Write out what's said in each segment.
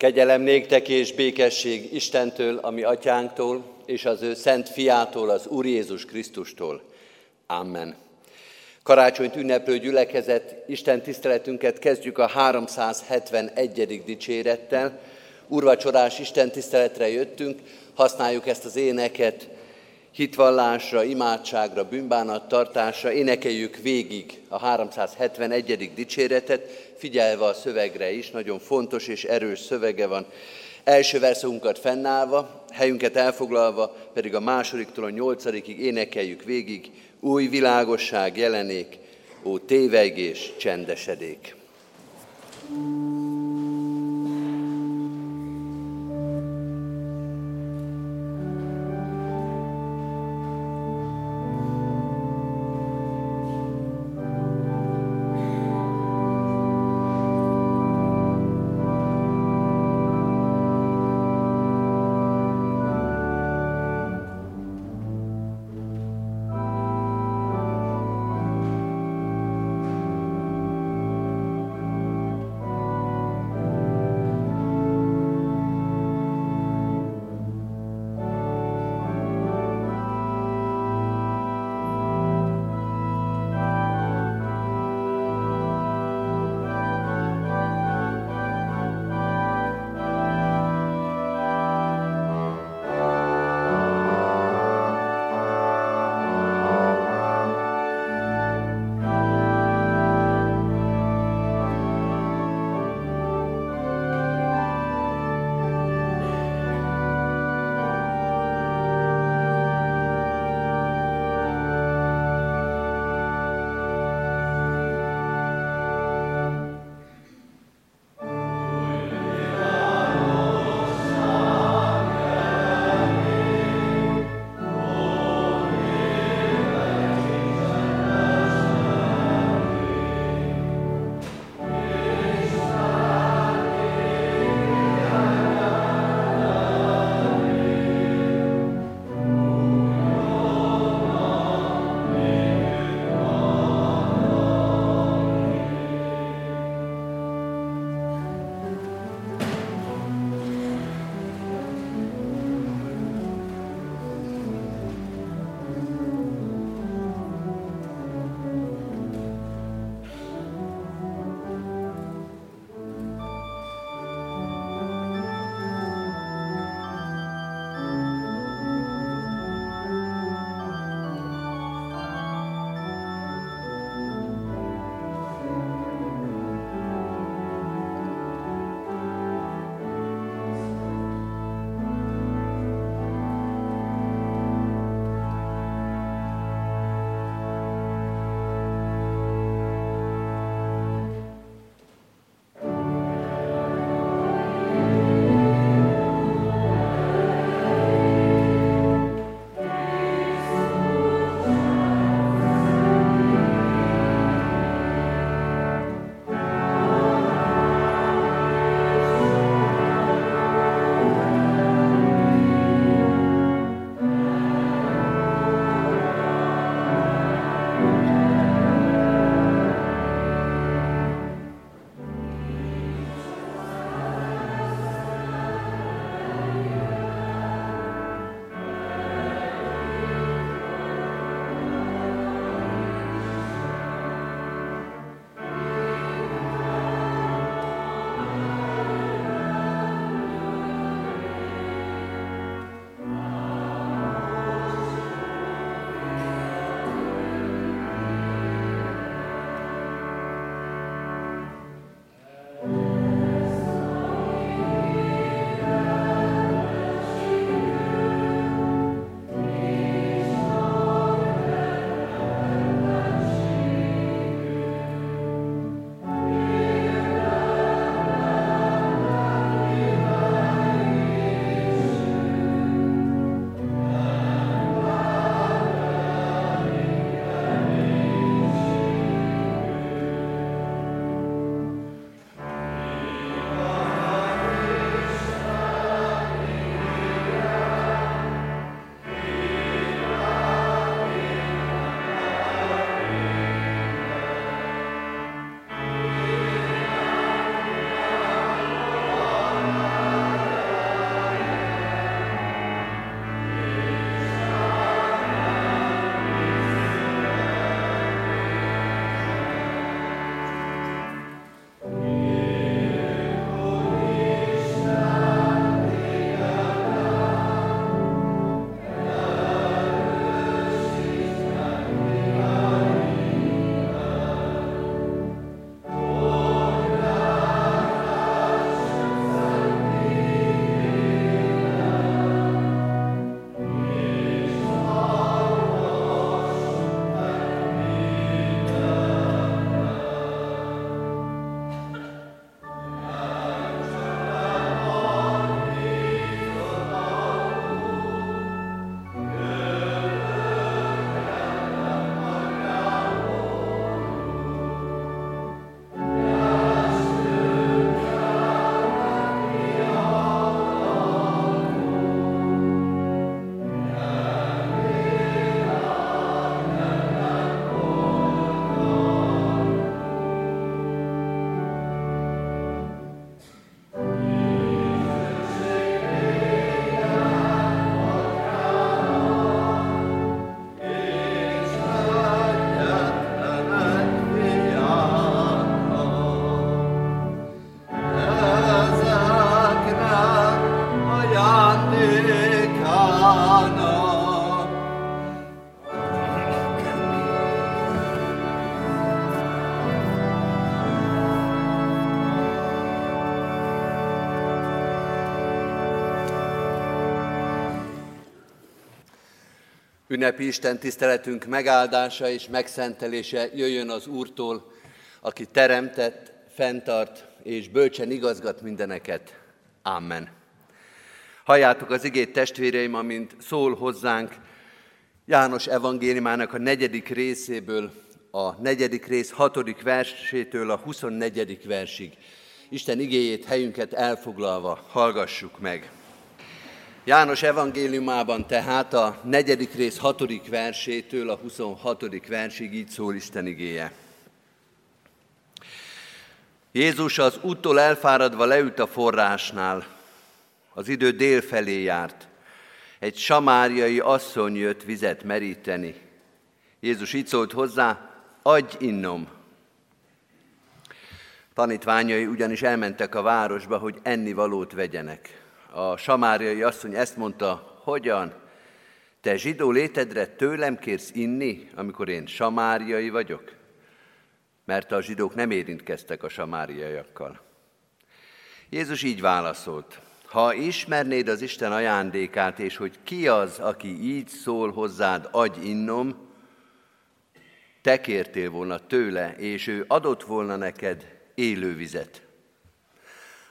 Kegyelem néktek és békesség Istentől, ami atyánktól, és az ő szent fiától, az Úr Jézus Krisztustól. Amen. Karácsonyt ünneplő gyülekezet, Isten tiszteletünket kezdjük a 371. dicsérettel. Urvacsorás Isten tiszteletre jöttünk, használjuk ezt az éneket hitvallásra, imádságra, bűnbánattartásra, énekeljük végig a 371. dicséretet, figyelve a szövegre is, nagyon fontos és erős szövege van. Első verszunkat fennállva, helyünket elfoglalva, pedig a másodiktól a nyolcadikig énekeljük végig, új világosság jelenék, ó tévegés csendesedék. thank Ünnepi Isten tiszteletünk megáldása és megszentelése jöjjön az Úrtól, aki teremtett, fenntart és bölcsen igazgat mindeneket. Amen. Halljátok az igét testvéreim, amint szól hozzánk János evangéliumának a negyedik részéből, a negyedik rész hatodik versétől a 24. versig. Isten igéjét helyünket elfoglalva hallgassuk meg. János evangéliumában tehát a negyedik rész hatodik versétől a 26. versig így szól Isten igéje. Jézus az úttól elfáradva leült a forrásnál. Az idő dél felé járt. Egy samáriai asszony jött vizet meríteni. Jézus így szólt hozzá, adj innom. Tanítványai ugyanis elmentek a városba, hogy ennivalót vegyenek a samáriai asszony ezt mondta, hogyan? Te zsidó létedre tőlem kérsz inni, amikor én samáriai vagyok? Mert a zsidók nem érintkeztek a samáriaiakkal. Jézus így válaszolt, ha ismernéd az Isten ajándékát, és hogy ki az, aki így szól hozzád, adj innom, te kértél volna tőle, és ő adott volna neked élő vizet.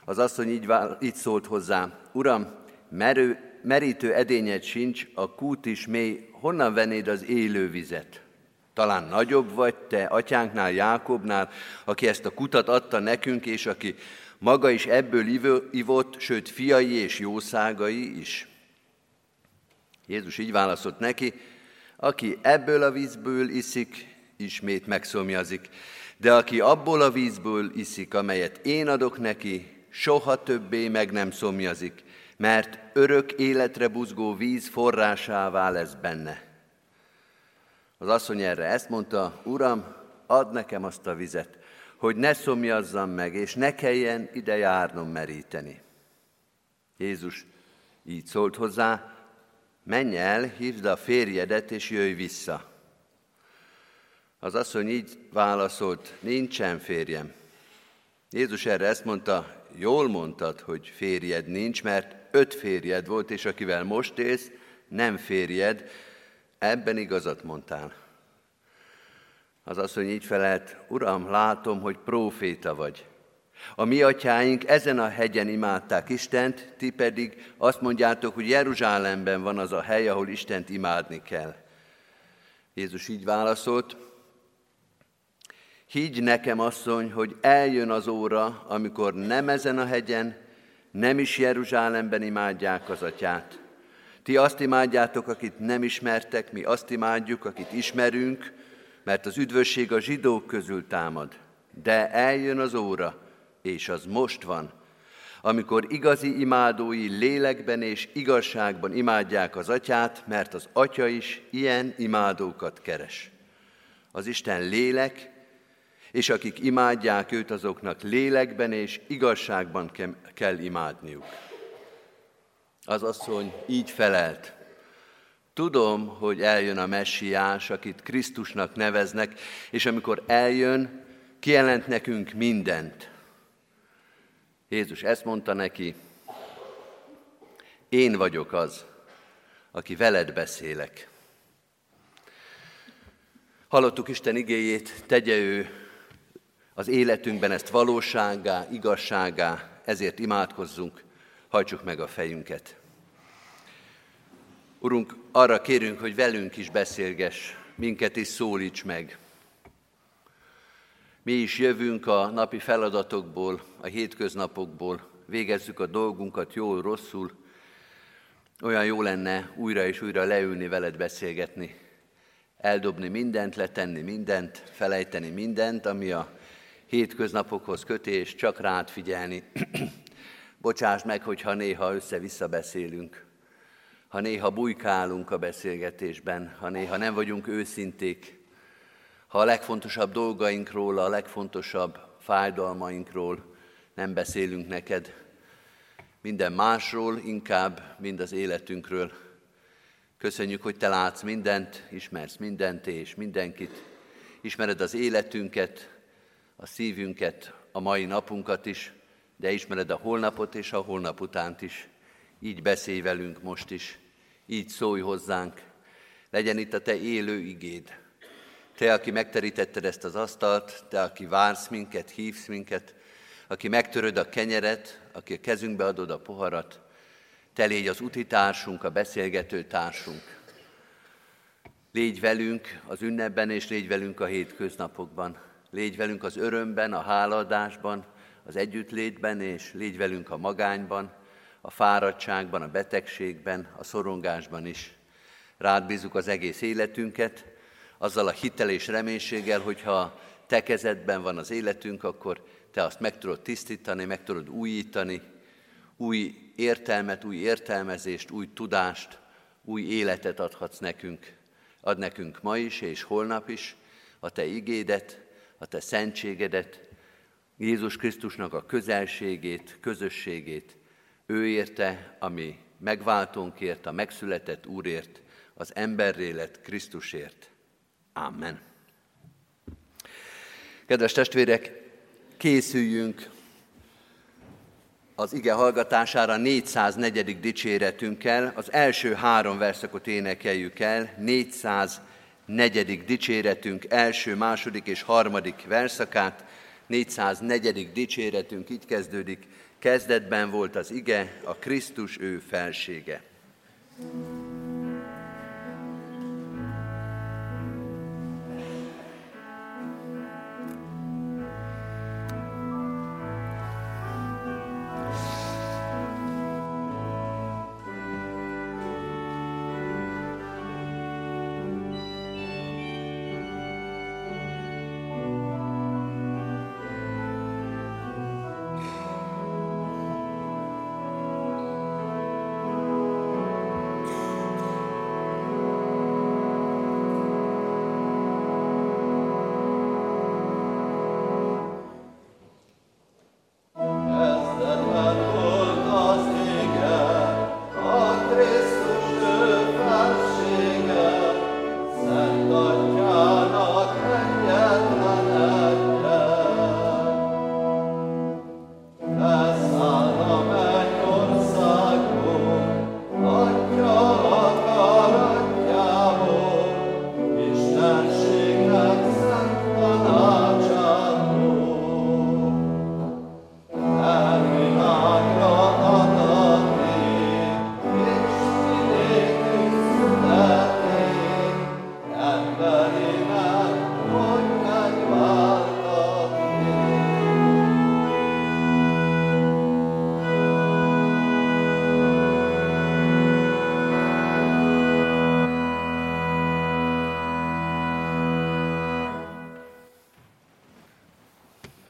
Az asszony így, így szólt hozzá, Uram, merő, merítő edényed sincs, a kút is mély, honnan vennéd az élő vizet? Talán nagyobb vagy te atyánknál, Jákobnál, aki ezt a kutat adta nekünk, és aki maga is ebből ivott, sőt fiai és jószágai is. Jézus így válaszolt neki, aki ebből a vízből iszik, ismét megszomjazik, de aki abból a vízből iszik, amelyet én adok neki, soha többé meg nem szomjazik, mert örök életre buzgó víz forrásává lesz benne. Az asszony erre ezt mondta, Uram, add nekem azt a vizet, hogy ne szomjazzam meg, és ne kelljen ide járnom meríteni. Jézus így szólt hozzá, menj el, hívd a férjedet, és jöjj vissza. Az asszony így válaszolt, nincsen férjem. Jézus erre ezt mondta, jól mondtad, hogy férjed nincs, mert öt férjed volt, és akivel most élsz, nem férjed, ebben igazat mondtál. Az asszony így felelt, Uram, látom, hogy próféta vagy. A mi atyáink ezen a hegyen imádták Istent, ti pedig azt mondjátok, hogy Jeruzsálemben van az a hely, ahol Istent imádni kell. Jézus így válaszolt, Higgy nekem, asszony, hogy eljön az óra, amikor nem ezen a hegyen, nem is Jeruzsálemben imádják az atyát. Ti azt imádjátok, akit nem ismertek, mi azt imádjuk, akit ismerünk, mert az üdvösség a zsidók közül támad. De eljön az óra, és az most van, amikor igazi imádói lélekben és igazságban imádják az atyát, mert az atya is ilyen imádókat keres. Az Isten lélek, és akik imádják őt, azoknak lélekben és igazságban kell imádniuk. Az asszony így felelt. Tudom, hogy eljön a messiás, akit Krisztusnak neveznek, és amikor eljön, kijelent nekünk mindent. Jézus ezt mondta neki, én vagyok az, aki veled beszélek. Hallottuk Isten igéjét, tegye ő az életünkben ezt valóságá, igazságá, ezért imádkozzunk, hajtsuk meg a fejünket. Urunk, arra kérünk, hogy velünk is beszélgess, minket is szólíts meg. Mi is jövünk a napi feladatokból, a hétköznapokból, végezzük a dolgunkat jól, rosszul. Olyan jó lenne újra és újra leülni veled beszélgetni, eldobni mindent, letenni mindent, felejteni mindent, ami a hétköznapokhoz kötés, csak rád figyelni. Bocsáss meg, hogyha néha össze-vissza beszélünk, ha néha bujkálunk a beszélgetésben, ha néha nem vagyunk őszinték, ha a legfontosabb dolgainkról, a legfontosabb fájdalmainkról nem beszélünk neked, minden másról, inkább mind az életünkről. Köszönjük, hogy te látsz mindent, ismersz mindent és mindenkit, ismered az életünket, a szívünket, a mai napunkat is, de ismered a holnapot és a holnap utánt is. Így beszélj velünk most is, így szólj hozzánk, Legyen itt a Te élő igéd. Te, aki megterítetted ezt az asztalt, Te, aki vársz minket, hívsz minket, aki megtöröd a kenyeret, aki a kezünkbe adod a poharat, Te légy az utitársunk, a beszélgető társunk. Légy velünk az ünnepben, és légy velünk a hétköznapokban. Légy velünk az örömben, a háladásban, az együttlétben, és légy velünk a magányban, a fáradtságban, a betegségben, a szorongásban is. Rád bízunk az egész életünket, azzal a hitel és reménységgel, hogyha te kezedben van az életünk, akkor te azt meg tudod tisztítani, meg tudod újítani, új értelmet, új értelmezést, új tudást, új életet adhatsz nekünk. Ad nekünk ma is és holnap is a te igédet, a te szentségedet, Jézus Krisztusnak a közelségét, közösségét, ő érte, ami megváltónkért, a megszületett Úrért, az emberré lett Krisztusért. Amen. Kedves testvérek, készüljünk az ige hallgatására 404. dicséretünkkel. Az első három verszakot énekeljük el. 404. dicséretünk első, második és harmadik verszakát. 404. dicséretünk így kezdődik. Kezdetben volt az ige, a Krisztus ő felsége. thank you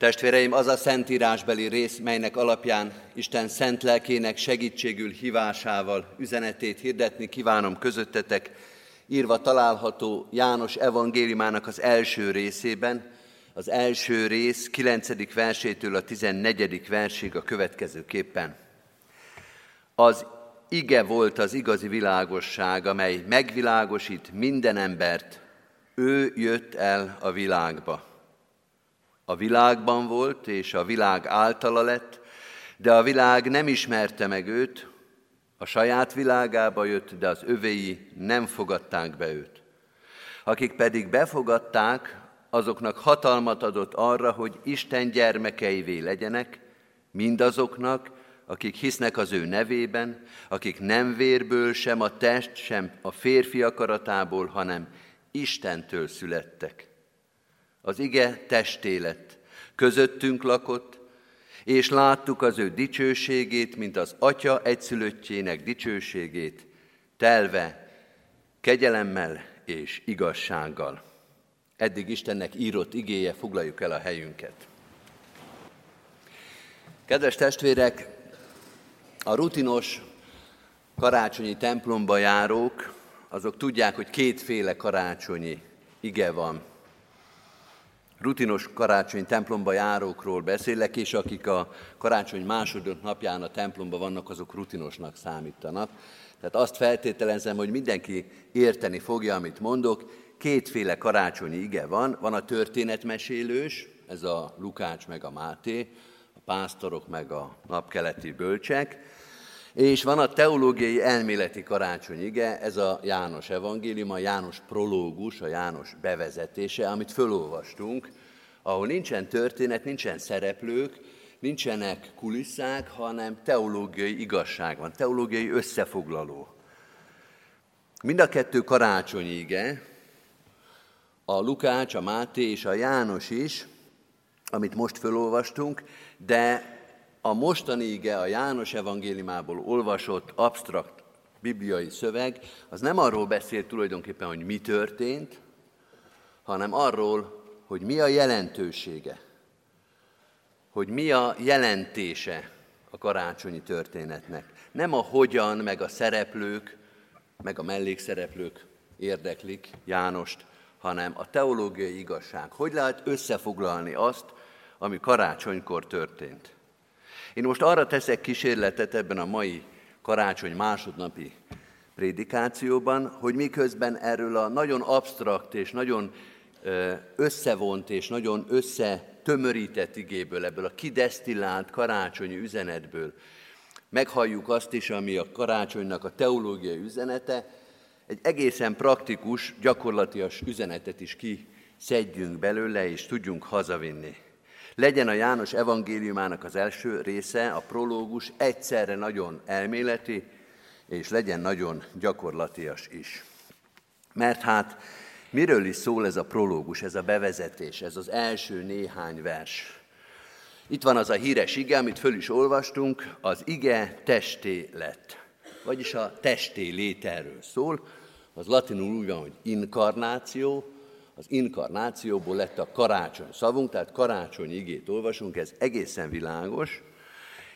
Testvéreim, az a szentírásbeli rész, melynek alapján Isten szent lelkének segítségül hívásával üzenetét hirdetni kívánom közöttetek, írva található János evangéliumának az első részében, az első rész 9. versétől a 14. versig a következőképpen. Az ige volt az igazi világosság, amely megvilágosít minden embert. Ő jött el a világba a világban volt, és a világ általa lett, de a világ nem ismerte meg őt, a saját világába jött, de az övéi nem fogadták be őt. Akik pedig befogadták, azoknak hatalmat adott arra, hogy Isten gyermekeivé legyenek, mindazoknak, akik hisznek az ő nevében, akik nem vérből, sem a test, sem a férfi akaratából, hanem Istentől születtek. Az ige testé lett, közöttünk lakott, és láttuk az ő dicsőségét, mint az Atya egyszülöttjének dicsőségét, telve kegyelemmel és igazsággal. Eddig Istennek írott igéje, foglaljuk el a helyünket. Kedves testvérek, a rutinos karácsonyi templomba járók, azok tudják, hogy kétféle karácsonyi ige van rutinos karácsony templomba járókról beszélek, és akik a karácsony második napján a templomba vannak, azok rutinosnak számítanak. Tehát azt feltételezem, hogy mindenki érteni fogja, amit mondok. Kétféle karácsonyi ige van. Van a történetmesélős, ez a Lukács meg a Máté, a pásztorok meg a napkeleti bölcsek, És van a teológiai elméleti karácsony, ige, ez a János evangélium, a János prológus, a János bevezetése, amit fölolvastunk, ahol nincsen történet, nincsen szereplők, nincsenek kulisszák, hanem teológiai igazság van, teológiai összefoglaló. Mind a kettő karácsonyi ige, a Lukács, a Máté és a János is, amit most felolvastunk, de a mostani ige, a János evangéliumából olvasott absztrakt bibliai szöveg, az nem arról beszél tulajdonképpen, hogy mi történt, hanem arról, hogy mi a jelentősége, hogy mi a jelentése a karácsonyi történetnek. Nem a hogyan, meg a szereplők, meg a mellékszereplők érdeklik Jánost, hanem a teológiai igazság. Hogy lehet összefoglalni azt, ami karácsonykor történt? Én most arra teszek kísérletet ebben a mai karácsony másodnapi prédikációban, hogy miközben erről a nagyon absztrakt és nagyon összevont és nagyon összetömörített igéből, ebből a kidesztillált karácsonyi üzenetből meghalljuk azt is, ami a karácsonynak a teológiai üzenete, egy egészen praktikus, gyakorlatias üzenetet is kiszedjünk belőle, és tudjunk hazavinni. Legyen a János evangéliumának az első része, a prológus, egyszerre nagyon elméleti, és legyen nagyon gyakorlatias is. Mert hát miről is szól ez a prológus, ez a bevezetés, ez az első néhány vers? Itt van az a híres ige, amit föl is olvastunk, az ige testé lett. Vagyis a testé léterről szól, az latinul úgy van, hogy inkarnáció, az inkarnációból lett a karácsony szavunk, tehát karácsony igét olvasunk, ez egészen világos,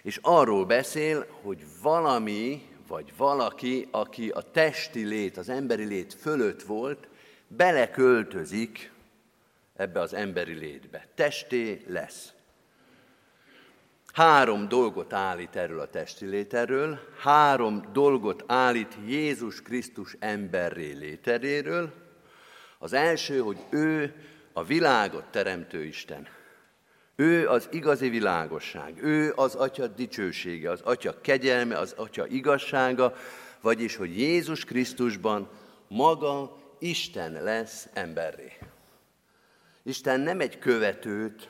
és arról beszél, hogy valami, vagy valaki, aki a testi lét, az emberi lét fölött volt, beleköltözik ebbe az emberi létbe. Testé lesz. Három dolgot állít erről a testi léterről, három dolgot állít Jézus Krisztus emberré léteréről, az első, hogy ő a világot teremtő Isten. Ő az igazi világosság, ő az Atya dicsősége, az Atya kegyelme, az Atya igazsága, vagyis, hogy Jézus Krisztusban maga Isten lesz emberré. Isten nem egy követőt,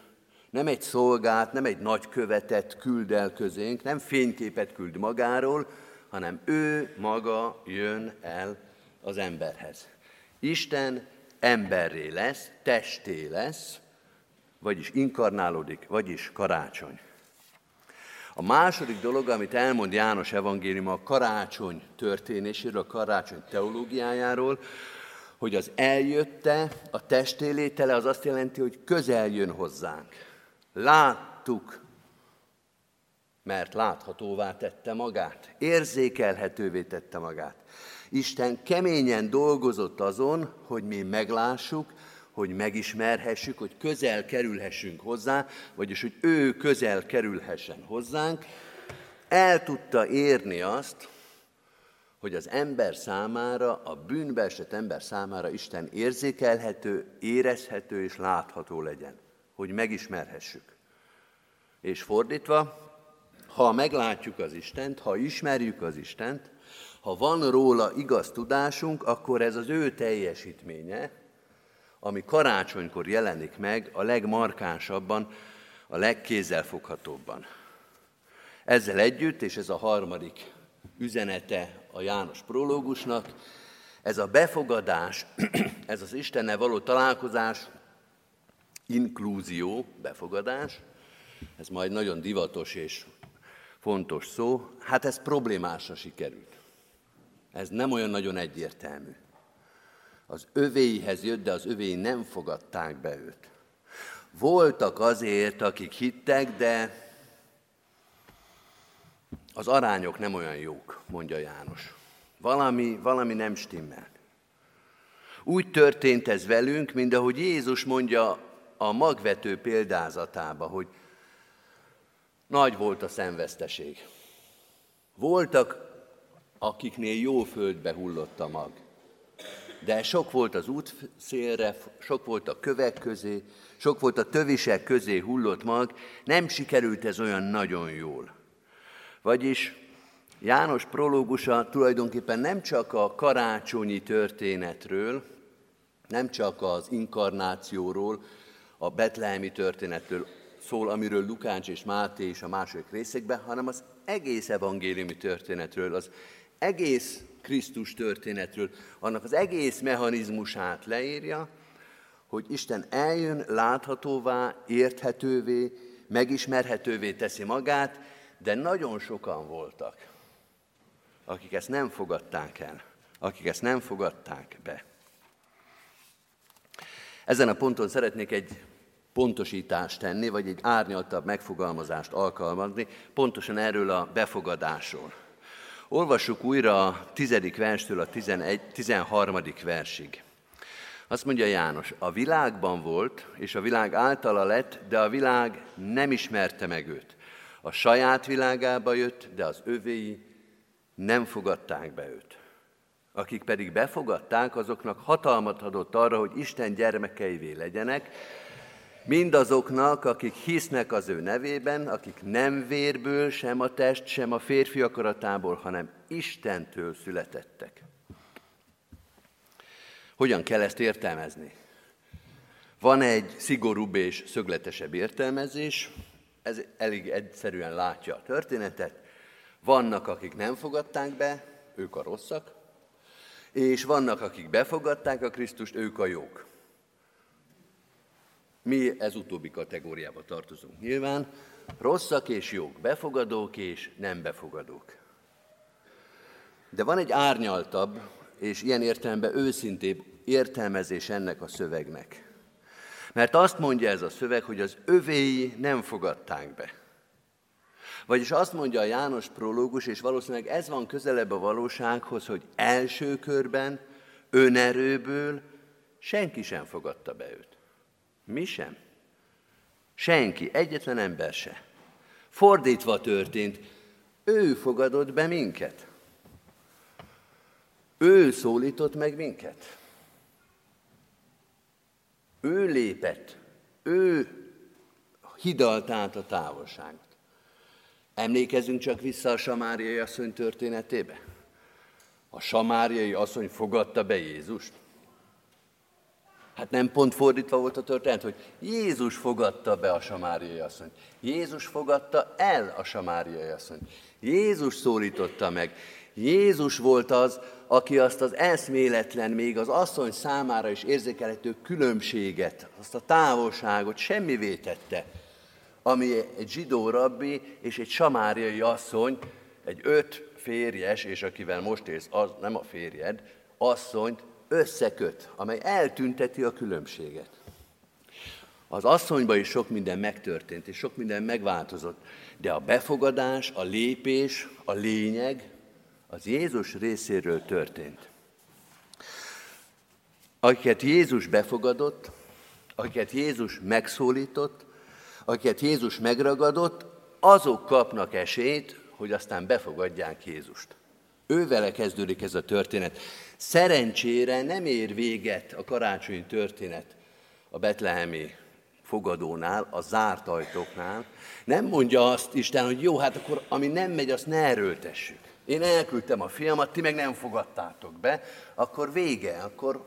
nem egy szolgát, nem egy nagykövetet küld el közénk, nem fényképet küld magáról, hanem ő maga jön el az emberhez. Isten emberré lesz, testé lesz, vagyis inkarnálódik, vagyis karácsony. A második dolog, amit elmond János evangélium a karácsony történéséről, a karácsony teológiájáról, hogy az eljötte, a testélétele az azt jelenti, hogy közel jön hozzánk. Láttuk, mert láthatóvá tette magát, érzékelhetővé tette magát. Isten keményen dolgozott azon, hogy mi meglássuk, hogy megismerhessük, hogy közel kerülhessünk hozzá, vagyis hogy ő közel kerülhessen hozzánk, el tudta érni azt, hogy az ember számára, a bűnbeesett ember számára Isten érzékelhető, érezhető és látható legyen, hogy megismerhessük. És fordítva, ha meglátjuk az Istent, ha ismerjük az Istent, ha van róla igaz tudásunk, akkor ez az ő teljesítménye, ami karácsonykor jelenik meg a legmarkánsabban, a legkézzelfoghatóbban. Ezzel együtt, és ez a harmadik üzenete a János prológusnak, ez a befogadás, ez az Istennel való találkozás, inklúzió, befogadás, ez majd nagyon divatos és fontos szó, hát ez problémásra sikerült. Ez nem olyan nagyon egyértelmű. Az övéihez jött, de az övéi nem fogadták be őt. Voltak azért, akik hittek, de az arányok nem olyan jók, mondja János. Valami, valami nem stimmel. Úgy történt ez velünk, mint ahogy Jézus mondja a magvető példázatába, hogy nagy volt a szenveszteség. Voltak akiknél jó földbe hullott a mag. De sok volt az útszélre, sok volt a kövek közé, sok volt a tövisek közé hullott mag, nem sikerült ez olyan nagyon jól. Vagyis János prológusa tulajdonképpen nem csak a karácsonyi történetről, nem csak az inkarnációról, a betlehemi történetről szól, amiről Lukács és Máté is a második részekben, hanem az egész evangéliumi történetről, az egész Krisztus történetről, annak az egész mechanizmusát leírja, hogy Isten eljön, láthatóvá, érthetővé, megismerhetővé teszi magát, de nagyon sokan voltak, akik ezt nem fogadták el, akik ezt nem fogadták be. Ezen a ponton szeretnék egy pontosítást tenni, vagy egy árnyaltabb megfogalmazást alkalmazni, pontosan erről a befogadásról. Olvassuk újra a tizedik verstől a 11, 13. versig. Azt mondja János, a világban volt, és a világ általa lett, de a világ nem ismerte meg őt. A saját világába jött, de az övéi nem fogadták be őt. Akik pedig befogadták, azoknak hatalmat adott arra, hogy Isten gyermekeivé legyenek, mindazoknak, akik hisznek az ő nevében, akik nem vérből, sem a test, sem a férfi akaratából, hanem Istentől születettek. Hogyan kell ezt értelmezni? Van egy szigorúbb és szögletesebb értelmezés, ez elég egyszerűen látja a történetet. Vannak, akik nem fogadták be, ők a rosszak, és vannak, akik befogadták a Krisztust, ők a jók. Mi ez utóbbi kategóriába tartozunk nyilván. Rosszak és jók, befogadók és nem befogadók. De van egy árnyaltabb, és ilyen értelemben őszintébb értelmezés ennek a szövegnek. Mert azt mondja ez a szöveg, hogy az övéi nem fogadták be. Vagyis azt mondja a János prológus, és valószínűleg ez van közelebb a valósághoz, hogy első körben önerőből senki sem fogadta be őt. Mi sem. Senki, egyetlen ember se. Fordítva történt, ő fogadott be minket. Ő szólított meg minket. Ő lépett, ő hidalt át a távolságot. Emlékezzünk csak vissza a samáriai asszony történetébe. A samáriai asszony fogadta be Jézust. Hát nem pont fordítva volt a történet, hogy Jézus fogadta be a samáriai asszonyt. Jézus fogadta el a samáriai asszonyt. Jézus szólította meg. Jézus volt az, aki azt az eszméletlen, még az asszony számára is érzékelhető különbséget, azt a távolságot semmivé tette, ami egy zsidó rabbi és egy samáriai asszony, egy öt férjes, és akivel most élsz, az nem a férjed, asszonyt összeköt, amely eltünteti a különbséget. Az asszonyban is sok minden megtörtént, és sok minden megváltozott, de a befogadás, a lépés, a lényeg az Jézus részéről történt. Akiket Jézus befogadott, akiket Jézus megszólított, akiket Jézus megragadott, azok kapnak esélyt, hogy aztán befogadják Jézust. Ővele kezdődik ez a történet. Szerencsére nem ér véget a karácsonyi történet a betlehemi fogadónál, a zárt ajtóknál. Nem mondja azt Isten, hogy jó, hát akkor ami nem megy, azt ne erőltessük. Én elküldtem a fiamat, ti meg nem fogadtátok be, akkor vége, akkor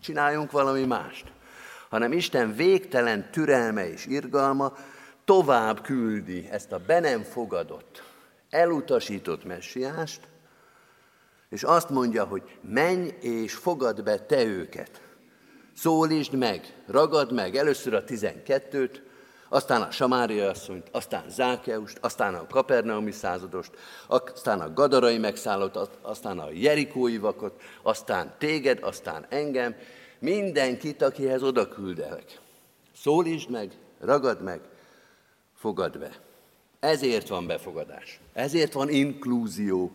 csináljunk valami mást. Hanem Isten végtelen türelme és irgalma tovább küldi ezt a be nem fogadott, elutasított messiást, és azt mondja, hogy menj és fogad be te őket. Szólítsd meg, ragad meg először a tizenkettőt, aztán a Samária asszonyt, aztán Zákeust, aztán a Kapernaumi századost, aztán a Gadarai megszállott, aztán a Jerikói vakot, aztán téged, aztán engem, mindenkit, akihez oda küldelek. Szólítsd meg, ragad meg, fogad be. Ezért van befogadás. Ezért van inklúzió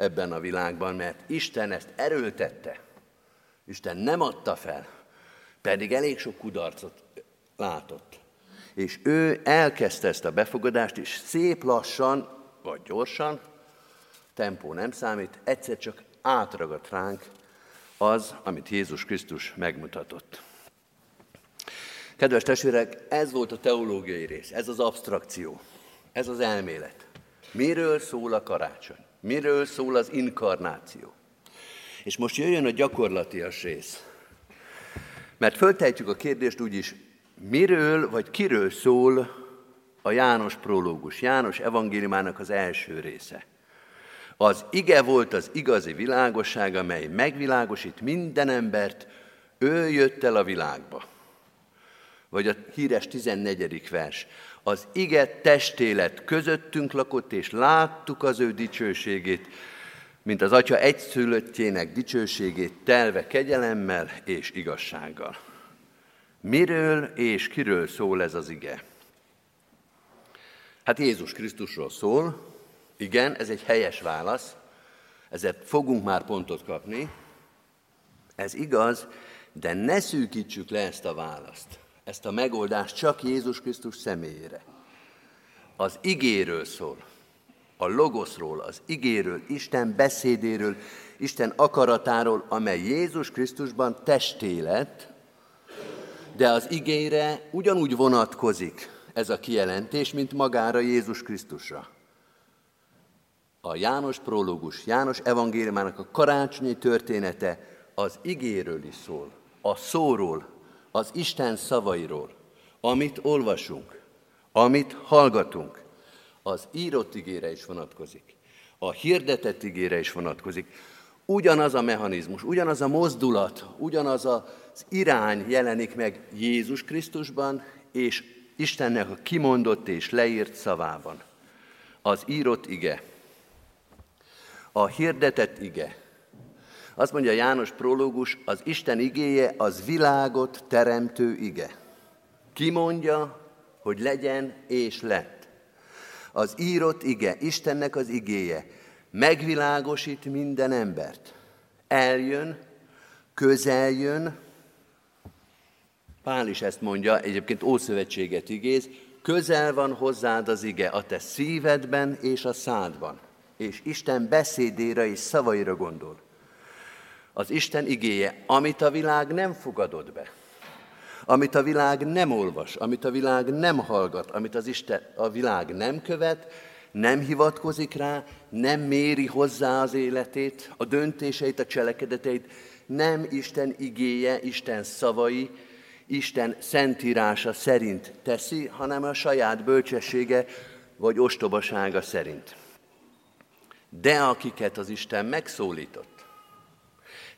ebben a világban, mert Isten ezt erőltette. Isten nem adta fel, pedig elég sok kudarcot látott. És ő elkezdte ezt a befogadást, és szép lassan, vagy gyorsan, tempó nem számít, egyszer csak átragadt ránk az, amit Jézus Krisztus megmutatott. Kedves testvérek, ez volt a teológiai rész, ez az abstrakció, ez az elmélet. Miről szól a karácsony? Miről szól az inkarnáció? És most jöjjön a gyakorlatias rész. Mert föltehetjük a kérdést úgyis, miről vagy kiről szól a János prológus, János evangéliumának az első része. Az ige volt az igazi világosság, amely megvilágosít minden embert, ő jött el a világba. Vagy a híres 14. vers. Az ige testélet közöttünk lakott, és láttuk az ő dicsőségét, mint az Atya egyszülöttjének dicsőségét telve kegyelemmel és igazsággal. Miről és kiről szól ez az ige? Hát Jézus Krisztusról szól, igen, ez egy helyes válasz, ezért fogunk már pontot kapni, ez igaz, de ne szűkítsük le ezt a választ, ezt a megoldást csak Jézus Krisztus személyére. Az igéről szól, a logoszról, az igéről, Isten beszédéről, Isten akaratáról, amely Jézus Krisztusban testé lett, de az igére ugyanúgy vonatkozik ez a kijelentés, mint magára Jézus Krisztusra. A János prológus, János evangéliumának a karácsonyi története az igéről is szól, a szóról, az Isten szavairól, amit olvasunk, amit hallgatunk. Az írott igére is vonatkozik, a hirdetett igére is vonatkozik. Ugyanaz a mechanizmus, ugyanaz a mozdulat, ugyanaz az irány jelenik meg Jézus Krisztusban, és Istennek a kimondott és leírt szavában. Az írott ige, a hirdetett ige. Azt mondja János prológus, az Isten igéje az világot teremtő ige. Ki mondja, hogy legyen és lett. Az írott ige, Istennek az igéje megvilágosít minden embert. Eljön, közeljön, Pál is ezt mondja, egyébként Ószövetséget igéz, közel van hozzád az ige a te szívedben és a szádban, és Isten beszédére és szavaira gondol. Az Isten igéje, amit a világ nem fogadott be, amit a világ nem olvas, amit a világ nem hallgat, amit az Isten, a világ nem követ, nem hivatkozik rá, nem méri hozzá az életét, a döntéseit, a cselekedeteit, nem Isten igéje, Isten szavai, Isten szentírása szerint teszi, hanem a saját bölcsessége vagy ostobasága szerint. De akiket az Isten megszólított,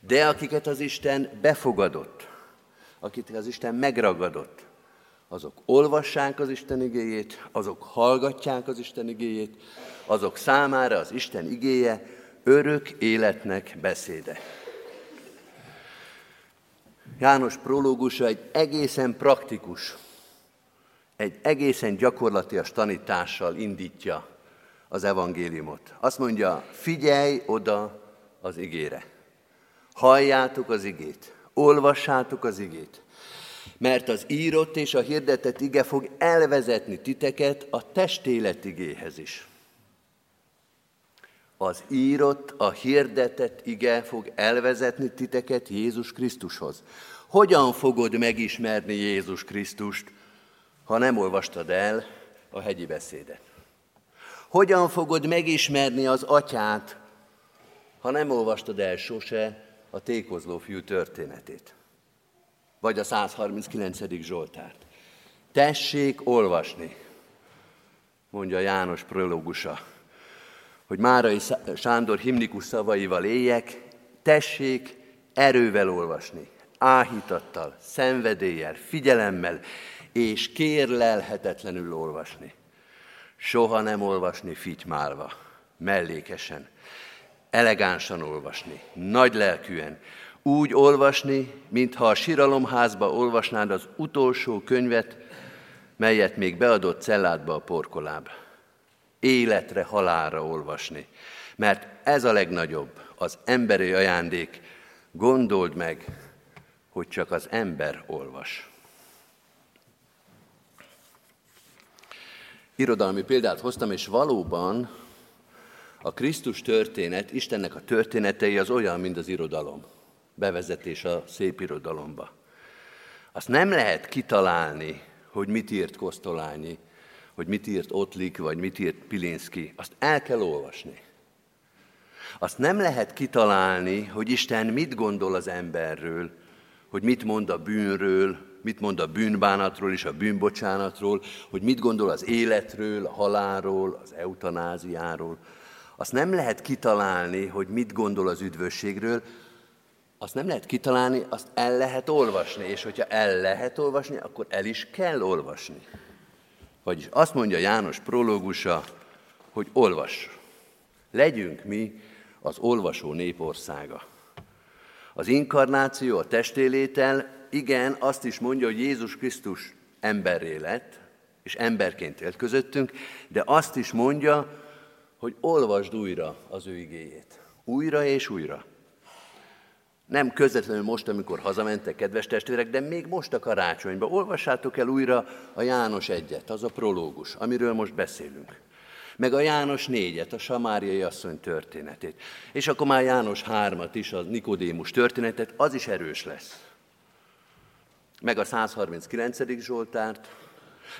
de akiket az Isten befogadott, akiket az Isten megragadott, azok olvassák az Isten igéjét, azok hallgatják az Isten igéjét, azok számára az Isten igéje örök életnek beszéde. János prológusa egy egészen praktikus, egy egészen gyakorlatias tanítással indítja az evangéliumot. Azt mondja, figyelj oda az igére. Halljátok az igét, olvassátok az igét, mert az írott és a hirdetett ige fog elvezetni titeket a testélet igéhez is az írott, a hirdetett ige fog elvezetni titeket Jézus Krisztushoz. Hogyan fogod megismerni Jézus Krisztust, ha nem olvastad el a hegyi beszédet? Hogyan fogod megismerni az atyát, ha nem olvastad el sose a tékozló fiú történetét? Vagy a 139. Zsoltárt. Tessék olvasni, mondja János prológusa hogy Márai Sándor himnikus szavaival éljek, tessék erővel olvasni, áhítattal, szenvedéllyel, figyelemmel, és kérlelhetetlenül olvasni. Soha nem olvasni fitymálva, mellékesen, elegánsan olvasni, nagy lelkűen, úgy olvasni, mintha a síralomházba olvasnád az utolsó könyvet, melyet még beadott celládba a porkolába életre, halálra olvasni. Mert ez a legnagyobb, az emberi ajándék. Gondold meg, hogy csak az ember olvas. Irodalmi példát hoztam, és valóban a Krisztus történet, Istennek a történetei az olyan, mint az irodalom. Bevezetés a szép irodalomba. Azt nem lehet kitalálni, hogy mit írt Kosztolányi, hogy mit írt Ottlik, vagy mit írt Pilinszki, azt el kell olvasni. azt nem lehet kitalálni, hogy Isten mit gondol az emberről, hogy mit mond a bűnről, mit mond a bűnbánatról és a bűnbocsánatról, hogy mit gondol az életről, a halálról, az eutanáziáról. Azt nem lehet kitalálni, hogy mit gondol az üdvösségről, azt nem lehet kitalálni, azt el lehet olvasni, és hogyha el lehet olvasni, akkor el is kell olvasni. Vagyis azt mondja János prológusa, hogy olvas. Legyünk mi az olvasó népországa. Az inkarnáció, a testélétel, igen, azt is mondja, hogy Jézus Krisztus emberré lett, és emberként élt közöttünk, de azt is mondja, hogy olvasd újra az ő igéjét. Újra és újra. Nem közvetlenül most, amikor hazamentek, kedves testvérek, de még most a karácsonyban. Olvassátok el újra a János egyet, az a prológus, amiről most beszélünk. Meg a János négyet, a Samáriai asszony történetét. És akkor már János hármat is, a Nikodémus történetet, az is erős lesz. Meg a 139. Zsoltárt,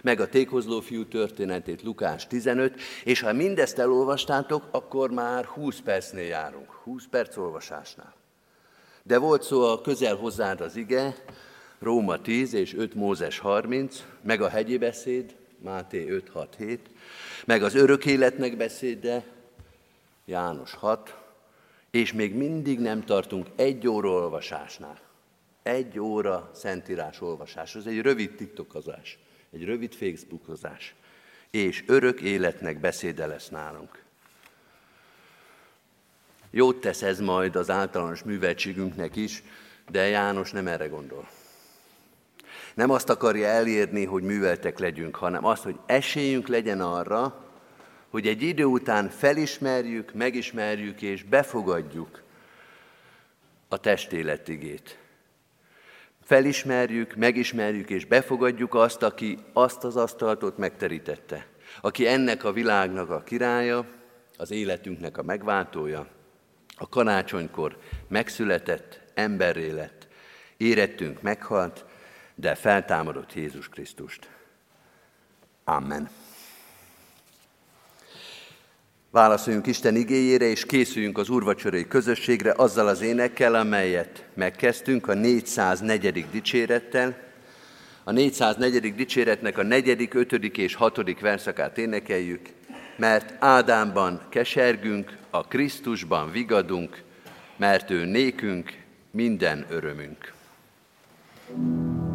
meg a tékozló fiú történetét, Lukás 15, és ha mindezt elolvastátok, akkor már 20 percnél járunk, 20 perc olvasásnál. De volt szó a közel hozzád az ige, Róma 10 és 5 Mózes 30, meg a hegyi beszéd, Máté 5, 6, 7, meg az örök életnek beszéde, János 6, és még mindig nem tartunk egy óra olvasásnál. Egy óra szentírás olvasás, az egy rövid tiktokozás, egy rövid facebookozás, és örök életnek beszéde lesz nálunk. Jót tesz ez majd az általános műveltségünknek is, de János nem erre gondol. Nem azt akarja elérni, hogy műveltek legyünk, hanem azt, hogy esélyünk legyen arra, hogy egy idő után felismerjük, megismerjük és befogadjuk a testéletigét. Felismerjük, megismerjük és befogadjuk azt, aki azt az asztaltot megterítette, aki ennek a világnak a királya, az életünknek a megváltója, a karácsonykor megszületett, emberré lett, érettünk meghalt, de feltámadott Jézus Krisztust. Amen. Válaszoljunk Isten igéjére, és készüljünk az úrvacsorai közösségre azzal az énekkel, amelyet megkezdtünk a 404. dicsérettel. A 404. dicséretnek a negyedik, ötödik és hatodik verszakát énekeljük, mert Ádámban kesergünk, a Krisztusban vigadunk, mert ő nékünk minden örömünk. thank you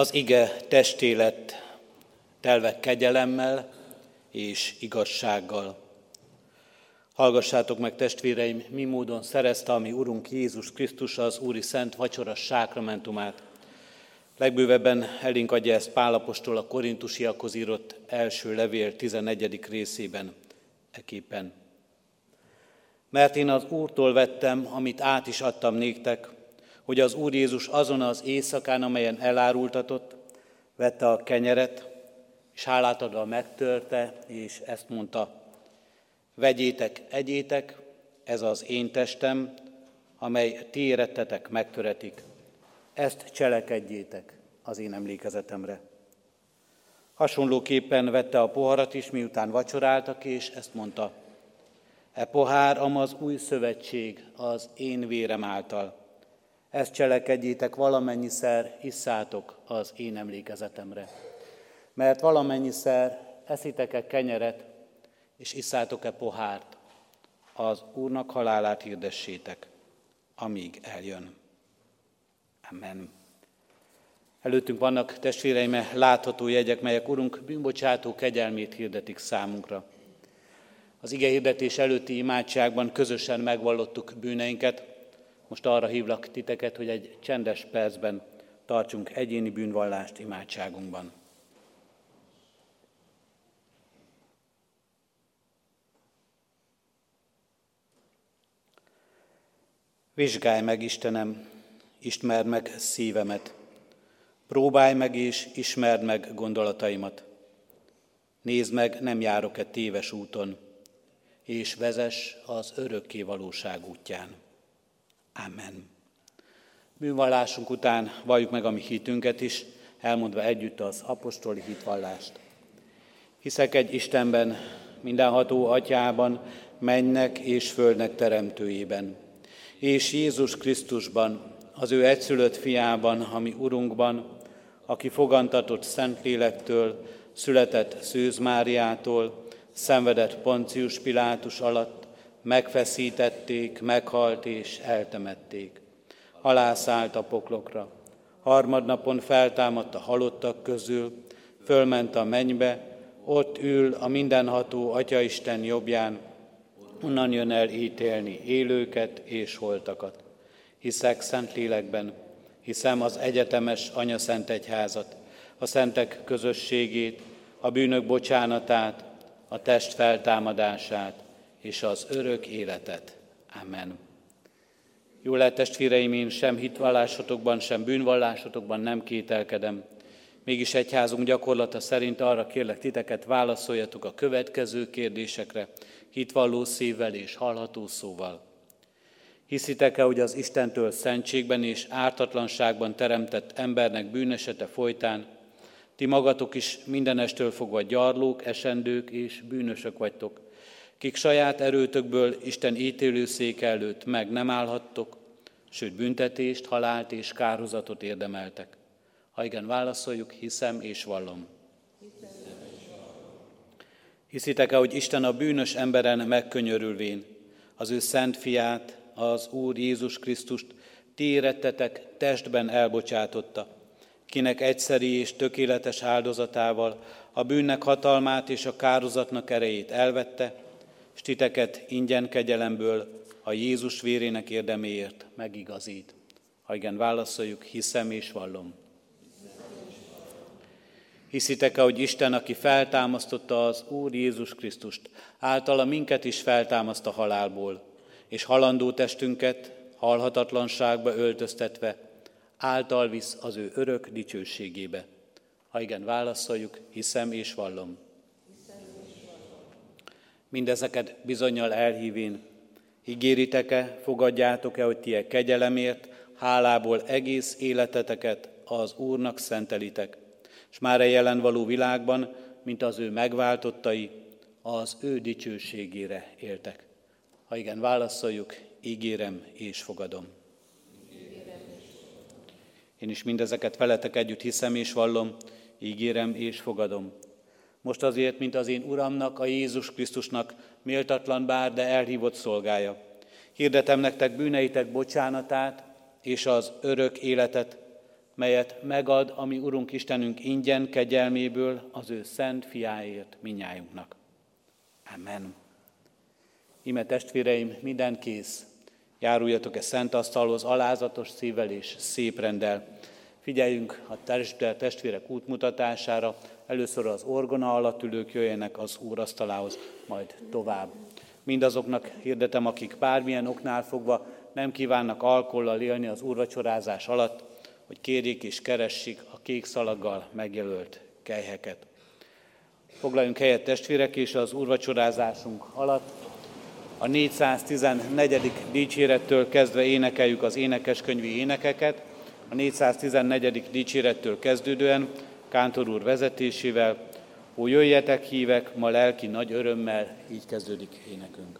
Az ige testélet telve kegyelemmel és igazsággal. Hallgassátok meg, testvéreim, mi módon szerezte a mi Urunk Jézus Krisztus az Úri Szent Vacsora sákramentumát. Legbővebben elénk adja ezt Pálapostól a korintusiakhoz írott első levél 11. részében, eképpen. Mert én az Úrtól vettem, amit át is adtam néktek, hogy az Úr Jézus azon az éjszakán, amelyen elárultatott, vette a kenyeret, és hálát adva megtörte, és ezt mondta, vegyétek, egyétek, ez az én testem, amely ti érettetek megtöretik. Ezt cselekedjétek az én emlékezetemre. Hasonlóképpen vette a poharat is, miután vacsoráltak, és ezt mondta, e pohár, am az új szövetség az én vérem által. Ezt cselekedjétek valamennyiszer, isszátok az én emlékezetemre. Mert valamennyiszer eszitek-e kenyeret, és isszátok-e pohárt, az Úrnak halálát hirdessétek, amíg eljön. Amen. Előttünk vannak testvéreim látható jegyek, melyek Urunk bűnbocsátó kegyelmét hirdetik számunkra. Az ige hirdetés előtti imádságban közösen megvallottuk bűneinket. Most arra hívlak titeket, hogy egy csendes percben tartsunk egyéni bűnvallást imádságunkban. Vizsgálj meg, Istenem, ismerd meg szívemet, próbálj meg és ismerd meg gondolataimat. Nézd meg, nem járok-e téves úton, és vezes az örökké valóság útján. Amen. Bűnvallásunk után valljuk meg a mi hitünket is, elmondva együtt az apostoli hitvallást. Hiszek egy Istenben, mindenható atyában, mennek és földnek teremtőjében, és Jézus Krisztusban, az ő egyszülött fiában, ami Urunkban, aki fogantatott Szentlélektől, született Szűz Máriától, szenvedett Poncius Pilátus alatt, megfeszítették, meghalt és eltemették. Alászállt a poklokra. Harmadnapon feltámadt a halottak közül, fölment a mennybe, ott ül a mindenható Atyaisten jobbján, onnan jön el ítélni élőket és holtakat. Hiszek szent lélekben, hiszem az egyetemes Anya Szent Egyházat, a szentek közösségét, a bűnök bocsánatát, a test feltámadását és az örök életet. Amen. Jó lehet, testvéreim, én sem hitvallásotokban, sem bűnvallásotokban nem kételkedem. Mégis egyházunk gyakorlata szerint arra kérlek titeket, válaszoljatok a következő kérdésekre, hitvalló szívvel és hallható szóval. Hiszitek-e, hogy az Istentől szentségben és ártatlanságban teremtett embernek bűnesete folytán ti magatok is mindenestől fogva gyarlók, esendők és bűnösök vagytok, kik saját erőtökből Isten ítélőszék előtt meg nem állhattok, sőt büntetést, halált és kározatot érdemeltek. Ha igen, válaszoljuk, hiszem és vallom. Hiszitek-e, hogy Isten a bűnös emberen megkönyörülvén az ő szent fiát, az Úr Jézus Krisztust ti érettetek testben elbocsátotta, kinek egyszeri és tökéletes áldozatával a bűnnek hatalmát és a kározatnak erejét elvette, és titeket ingyen kegyelemből a Jézus vérének érdeméért megigazít. Ha igen, válaszoljuk, hiszem és vallom. Hiszitek-e, hogy Isten, aki feltámasztotta az Úr Jézus Krisztust, általa minket is feltámaszt a halálból, és halandó testünket halhatatlanságba öltöztetve, által visz az ő örök dicsőségébe. Ha igen, válaszoljuk, hiszem és vallom. Mindezeket bizonyal elhívén, ígéritek-e, fogadjátok-e, hogy ti kegyelemért, hálából egész életeteket az Úrnak szentelitek, és már a jelen való világban, mint az ő megváltottai, az ő dicsőségére éltek. Ha igen, válaszoljuk, ígérem és fogadom. Én is mindezeket veletek együtt hiszem és vallom, ígérem és fogadom. Most azért, mint az én Uramnak, a Jézus Krisztusnak méltatlan bár, de elhívott szolgája. Hirdetem nektek bűneitek bocsánatát és az örök életet, melyet megad a mi Urunk Istenünk ingyen kegyelméből az ő szent fiáért minnyájunknak. Amen. Ime testvéreim, minden kész. Járuljatok-e szent asztalhoz alázatos szívvel és szép rendel. Figyeljünk a testvérek útmutatására, először az orgona alatt ülők jöjjenek az úrasztalához, majd tovább. Mindazoknak hirdetem, akik bármilyen oknál fogva nem kívánnak alkollal élni az úrvacsorázás alatt, hogy kérjék és keressék a kék szalaggal megjelölt kelyheket. Foglaljunk helyet testvérek, és az úrvacsorázásunk alatt a 414. dicsérettől kezdve énekeljük az énekeskönyvi énekeket, a 414. dicsérettől kezdődően Kántor úr vezetésével, Ó, jöjjetek hívek, ma lelki nagy örömmel, így kezdődik énekünk.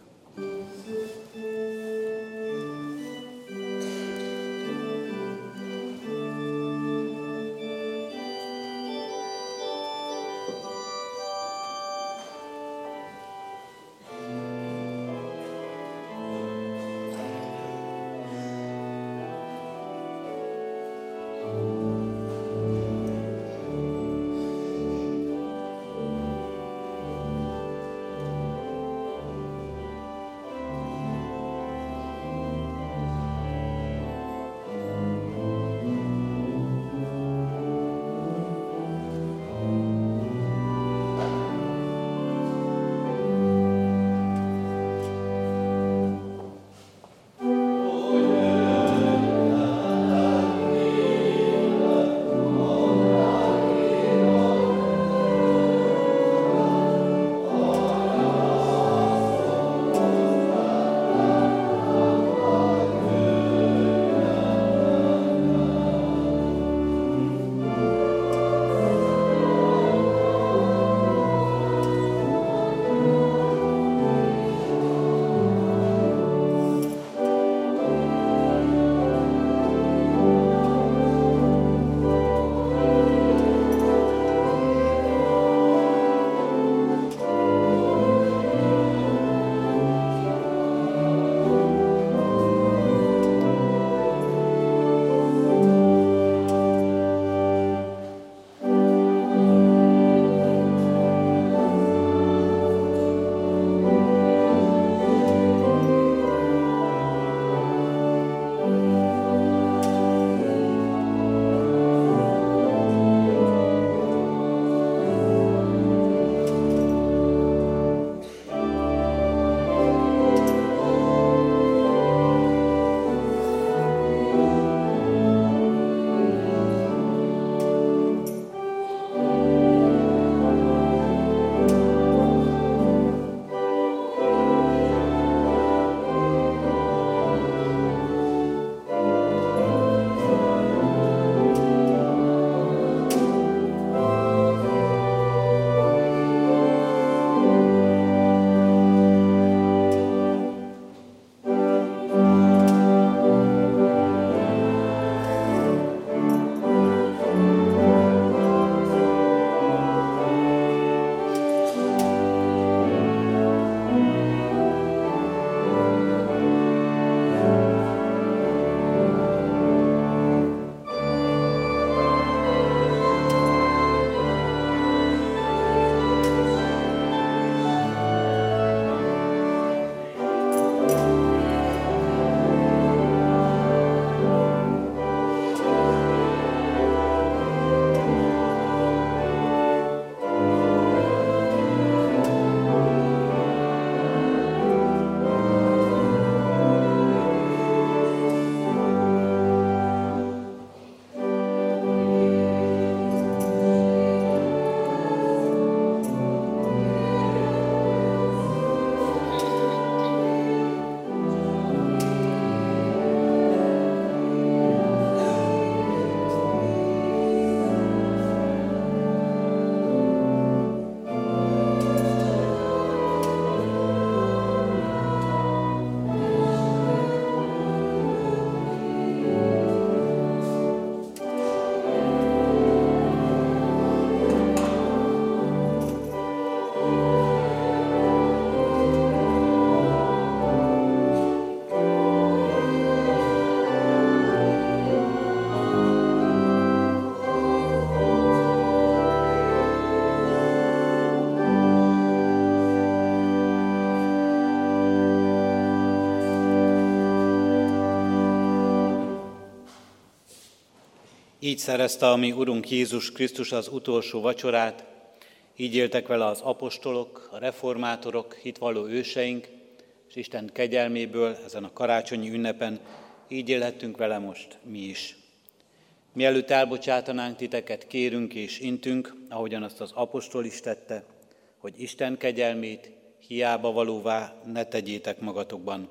Így szerezte a mi Urunk Jézus Krisztus az utolsó vacsorát, így éltek vele az apostolok, a reformátorok, hitvalló őseink, és Isten kegyelméből ezen a karácsonyi ünnepen így élhettünk vele most mi is. Mielőtt elbocsátanánk titeket, kérünk és intünk, ahogyan azt az apostol is tette, hogy Isten kegyelmét hiába valóvá ne tegyétek magatokban.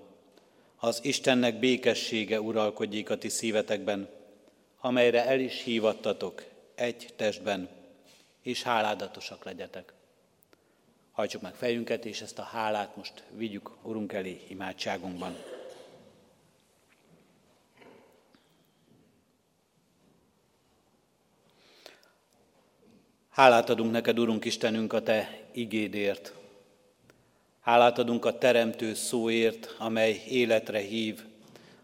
Az Istennek békessége uralkodjék a ti szívetekben, amelyre el is hívattatok egy testben, és háládatosak legyetek. Hajtsuk meg fejünket, és ezt a hálát most vigyük Urunk elé imádságunkban. Hálát adunk neked, Urunk Istenünk, a Te igédért. Hálát adunk a Teremtő szóért, amely életre hív,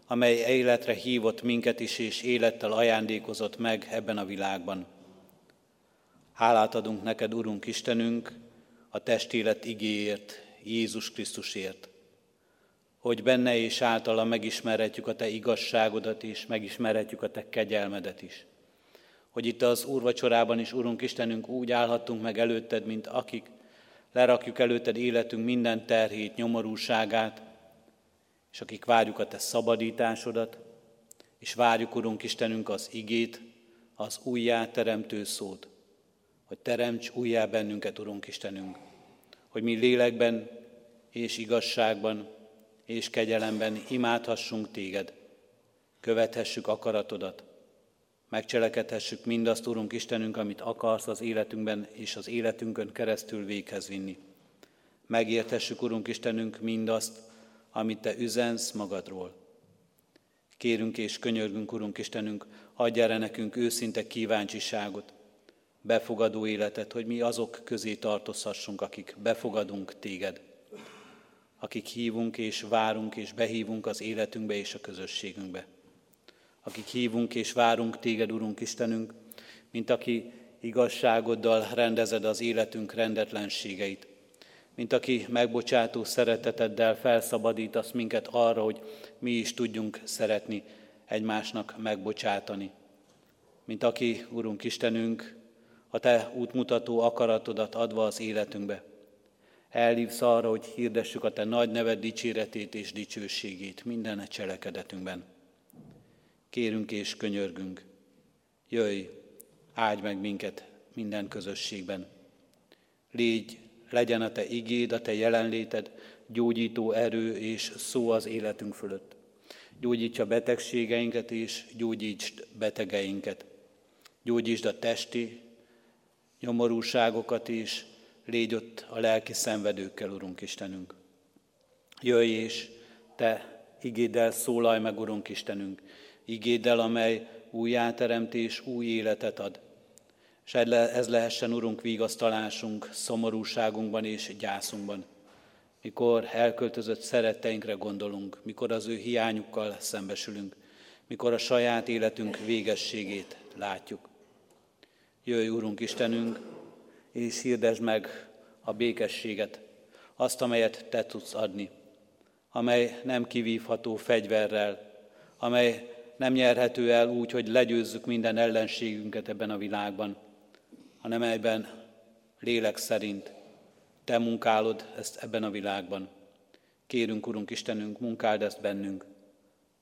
amely életre hívott minket is, és élettel ajándékozott meg ebben a világban. Hálát adunk neked, Urunk Istenünk, a testélet igéért, Jézus Krisztusért, hogy benne és általa megismerhetjük a Te igazságodat is, megismerhetjük a Te kegyelmedet is. Hogy itt az úrvacsorában is, Urunk Istenünk, úgy állhattunk meg előtted, mint akik lerakjuk előtted életünk minden terhét, nyomorúságát, és akik várjuk a Te szabadításodat, és várjuk, Urunk Istenünk, az igét, az újjá teremtő szót, hogy teremts újjá bennünket, Urunk Istenünk, hogy mi lélekben és igazságban és kegyelemben imádhassunk Téged, követhessük akaratodat, megcselekedhessük mindazt, Urunk Istenünk, amit akarsz az életünkben és az életünkön keresztül véghez vinni. Megértessük, Urunk Istenünk, mindazt, amit Te üzensz magadról. Kérünk és könyörgünk, Urunk Istenünk, adj erre nekünk őszinte kíváncsiságot, befogadó életet, hogy mi azok közé tartozhassunk, akik befogadunk Téged, akik hívunk és várunk és behívunk az életünkbe és a közösségünkbe. Akik hívunk és várunk Téged, Urunk Istenünk, mint aki igazságoddal rendezed az életünk rendetlenségeit, mint aki megbocsátó szereteteddel felszabadítasz minket arra, hogy mi is tudjunk szeretni, egymásnak megbocsátani. Mint aki, Urunk Istenünk, a Te útmutató akaratodat adva az életünkbe. Elhívsz arra, hogy hirdessük a Te nagy neved dicséretét és dicsőségét minden cselekedetünkben. Kérünk és könyörgünk, jöjj, áldj meg minket minden közösségben. Légy, legyen a Te igéd, a Te jelenléted, gyógyító erő és szó az életünk fölött. Gyógyítsa betegségeinket és gyógyítsd betegeinket. Gyógyítsd a testi, nyomorúságokat is, légy ott a lelki szenvedőkkel, Urunk Istenünk. Jöjj és Te igéddel szólalj meg, Urunk Istenünk, igéddel, amely új áteremtés, új életet ad. És ez lehessen, Urunk, vigasztalásunk szomorúságunkban és gyászunkban. Mikor elköltözött szeretteinkre gondolunk, mikor az ő hiányukkal szembesülünk, mikor a saját életünk végességét látjuk. Jöjj, Urunk Istenünk, és hirdesd meg a békességet, azt, amelyet Te tudsz adni, amely nem kivívható fegyverrel, amely nem nyerhető el úgy, hogy legyőzzük minden ellenségünket ebben a világban, hanem egyben lélek szerint Te munkálod ezt ebben a világban. Kérünk, Urunk Istenünk, munkáld ezt bennünk,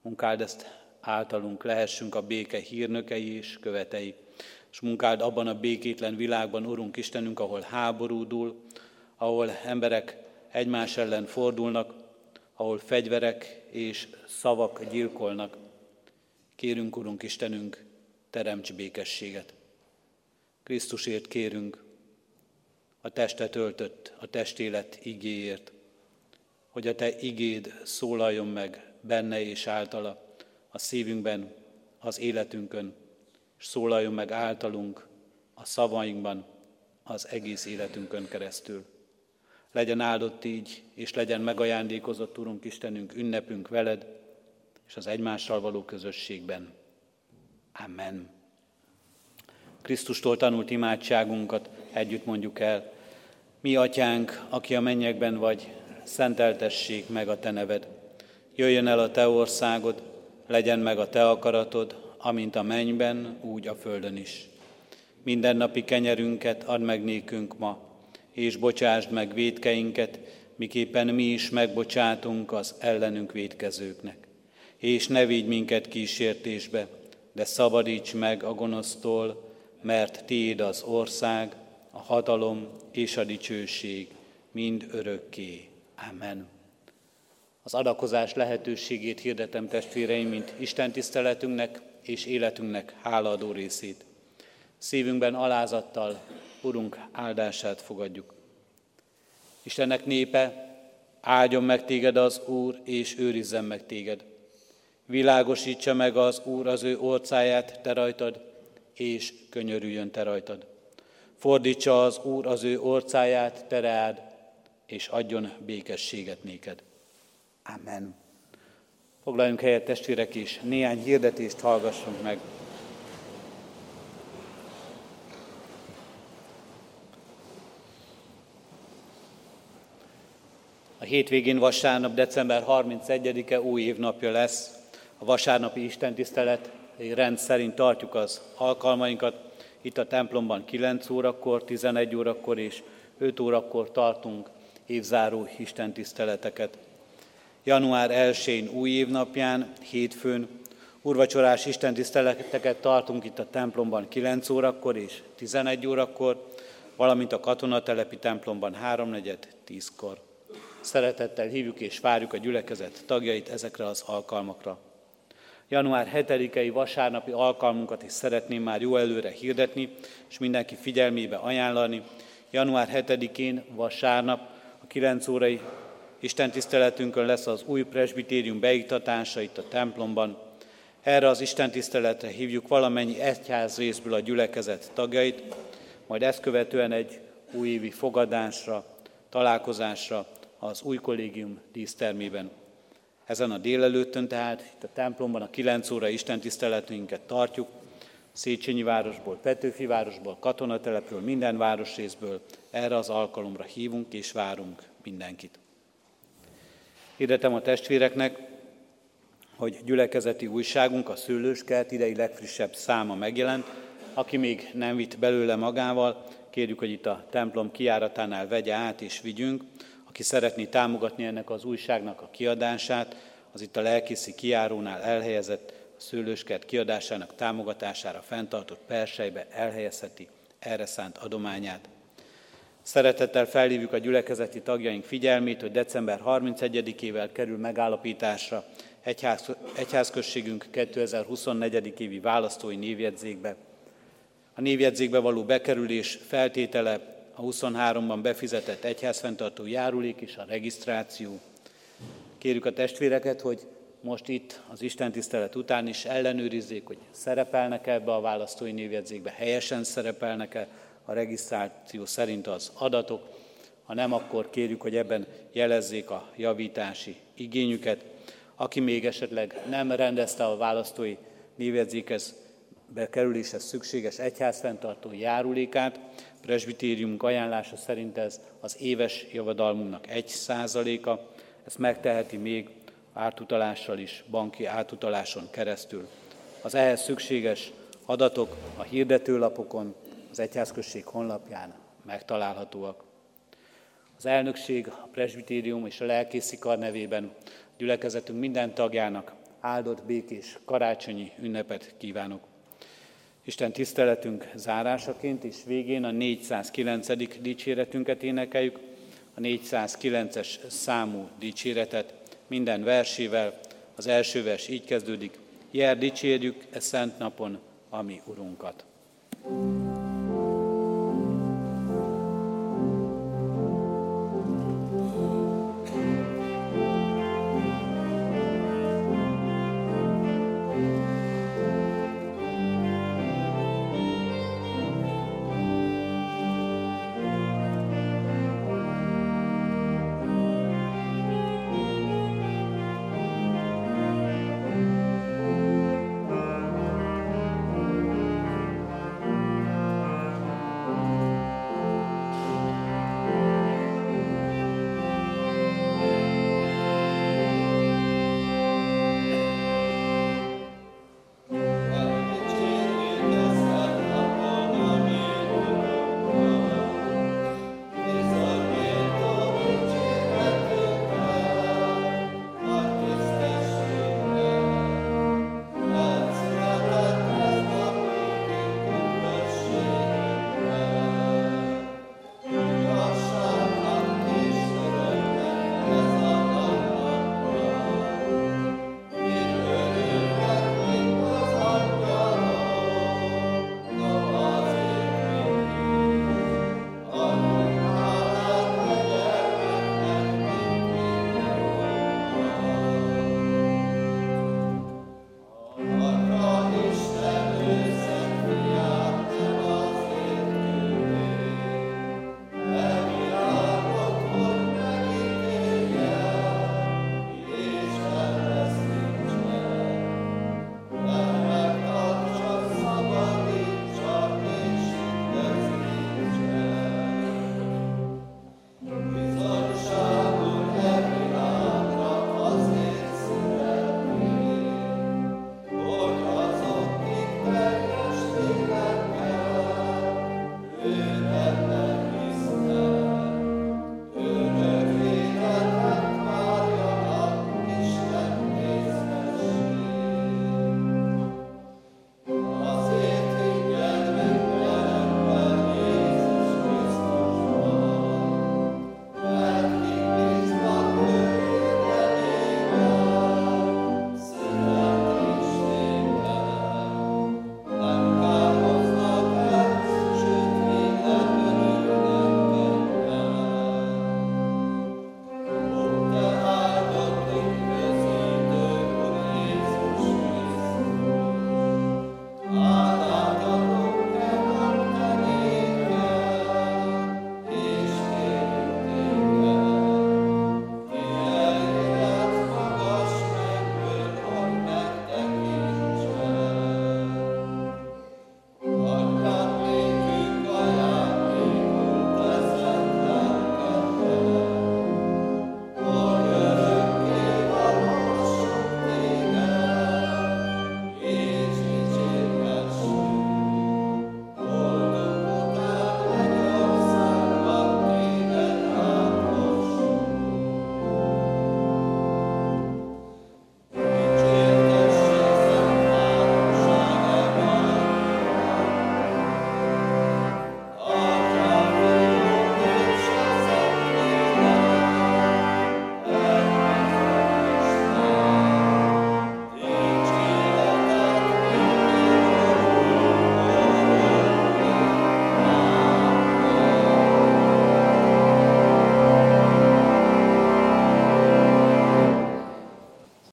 munkáld ezt általunk, lehessünk a béke hírnökei és követei és munkáld abban a békétlen világban, Urunk Istenünk, ahol háborúdul, ahol emberek egymás ellen fordulnak, ahol fegyverek és szavak gyilkolnak. Kérünk, Urunk Istenünk, teremts békességet. Krisztusért kérünk, a testet öltött, a testélet igéért, hogy a Te igéd szólaljon meg benne és általa, a szívünkben, az életünkön, és szólaljon meg általunk a szavainkban, az egész életünkön keresztül. Legyen áldott így, és legyen megajándékozott, Urunk Istenünk, ünnepünk veled, és az egymással való közösségben. Amen. Krisztustól tanult imádságunkat együtt mondjuk el. Mi, atyánk, aki a mennyekben vagy, szenteltessék meg a te neved. Jöjjön el a te országod, legyen meg a te akaratod, amint a mennyben, úgy a földön is. Mindennapi kenyerünket add meg nékünk ma, és bocsásd meg védkeinket, miképpen mi is megbocsátunk az ellenünk védkezőknek. És ne vigy minket kísértésbe, de szabadíts meg a gonosztól, mert Tiéd az ország, a hatalom és a dicsőség mind örökké. Amen. Az adakozás lehetőségét hirdetem testvéreim, mint Isten tiszteletünknek és életünknek hálaadó részét. Szívünkben alázattal Urunk áldását fogadjuk. Istennek népe, áldjon meg téged az Úr, és őrizzen meg téged. Világosítsa meg az Úr az ő orcáját te rajtad, és könyörüljön te rajtad. Fordítsa az Úr az ő orcáját te reád, és adjon békességet néked. Amen. Foglaljunk helyet, testvérek, és néhány hirdetést hallgassunk meg. A hétvégén vasárnap, december 31-e új évnapja lesz. A vasárnapi istentisztelet rend szerint tartjuk az alkalmainkat. Itt a templomban 9 órakor, 11 órakor és 5 órakor tartunk évzáró istentiszteleteket. Január 1-én új évnapján, hétfőn urvacsorás istentiszteleteket tartunk itt a templomban 9 órakor és 11 órakor, valamint a katonatelepi templomban 3-4-10-kor. Szeretettel hívjuk és várjuk a gyülekezet tagjait ezekre az alkalmakra. Január 7-i vasárnapi alkalmunkat is szeretném már jó előre hirdetni, és mindenki figyelmébe ajánlani. Január 7-én vasárnap a 9 órai Isten tiszteletünkön lesz az új presbitérium beiktatása itt a templomban. Erre az Isten tiszteletre hívjuk valamennyi egyház részből a gyülekezet tagjait, majd ezt követően egy újévi fogadásra, találkozásra az új kollégium dísztermében. Ezen a délelőttön tehát itt a templomban a 9 óra Isten tiszteletünket tartjuk, Széchenyi városból, Petőfi városból, katonatelepről, minden városrészből erre az alkalomra hívunk és várunk mindenkit. Hirdetem a testvéreknek, hogy gyülekezeti újságunk, a Szőlőskert idei legfrissebb száma megjelent. Aki még nem vitt belőle magával, kérjük, hogy itt a templom kiáratánál vegye át és vigyünk. Aki szeretné támogatni ennek az újságnak a kiadását, az itt a lelkészi kiárónál elhelyezett a szőlőskert kiadásának támogatására fenntartott persejbe elhelyezheti erre szánt adományát. Szeretettel felhívjuk a gyülekezeti tagjaink figyelmét, hogy december 31-ével kerül megállapításra egyház, egyházközségünk 2024. évi választói névjegyzékbe. A névjegyzékbe való bekerülés feltétele a 23-ban befizetett egyházfenntartó járulék és a regisztráció. Kérjük a testvéreket, hogy most itt az Isten tisztelet után is ellenőrizzék, hogy szerepelnek ebbe a választói névjegyzékbe, helyesen szerepelnek-e, a regisztráció szerint az adatok, ha nem, akkor kérjük, hogy ebben jelezzék a javítási igényüket. Aki még esetleg nem rendezte a választói névjegyzékhez bekerüléshez szükséges egyházfenntartó járulékát, presbitériumunk ajánlása szerint ez az éves javadalmunknak egy százaléka, ezt megteheti még átutalással is, banki átutaláson keresztül. Az ehhez szükséges adatok a hirdetőlapokon, az Egyházközség honlapján megtalálhatóak. Az elnökség, a presbitérium és a lelkészi kar nevében gyülekezetünk minden tagjának áldott, békés, karácsonyi ünnepet kívánok. Isten tiszteletünk zárásaként és végén a 409. dicséretünket énekeljük, a 409-es számú dicséretet minden versével. Az első vers így kezdődik, Jel dicsérjük e szent napon, ami Urunkat. thank you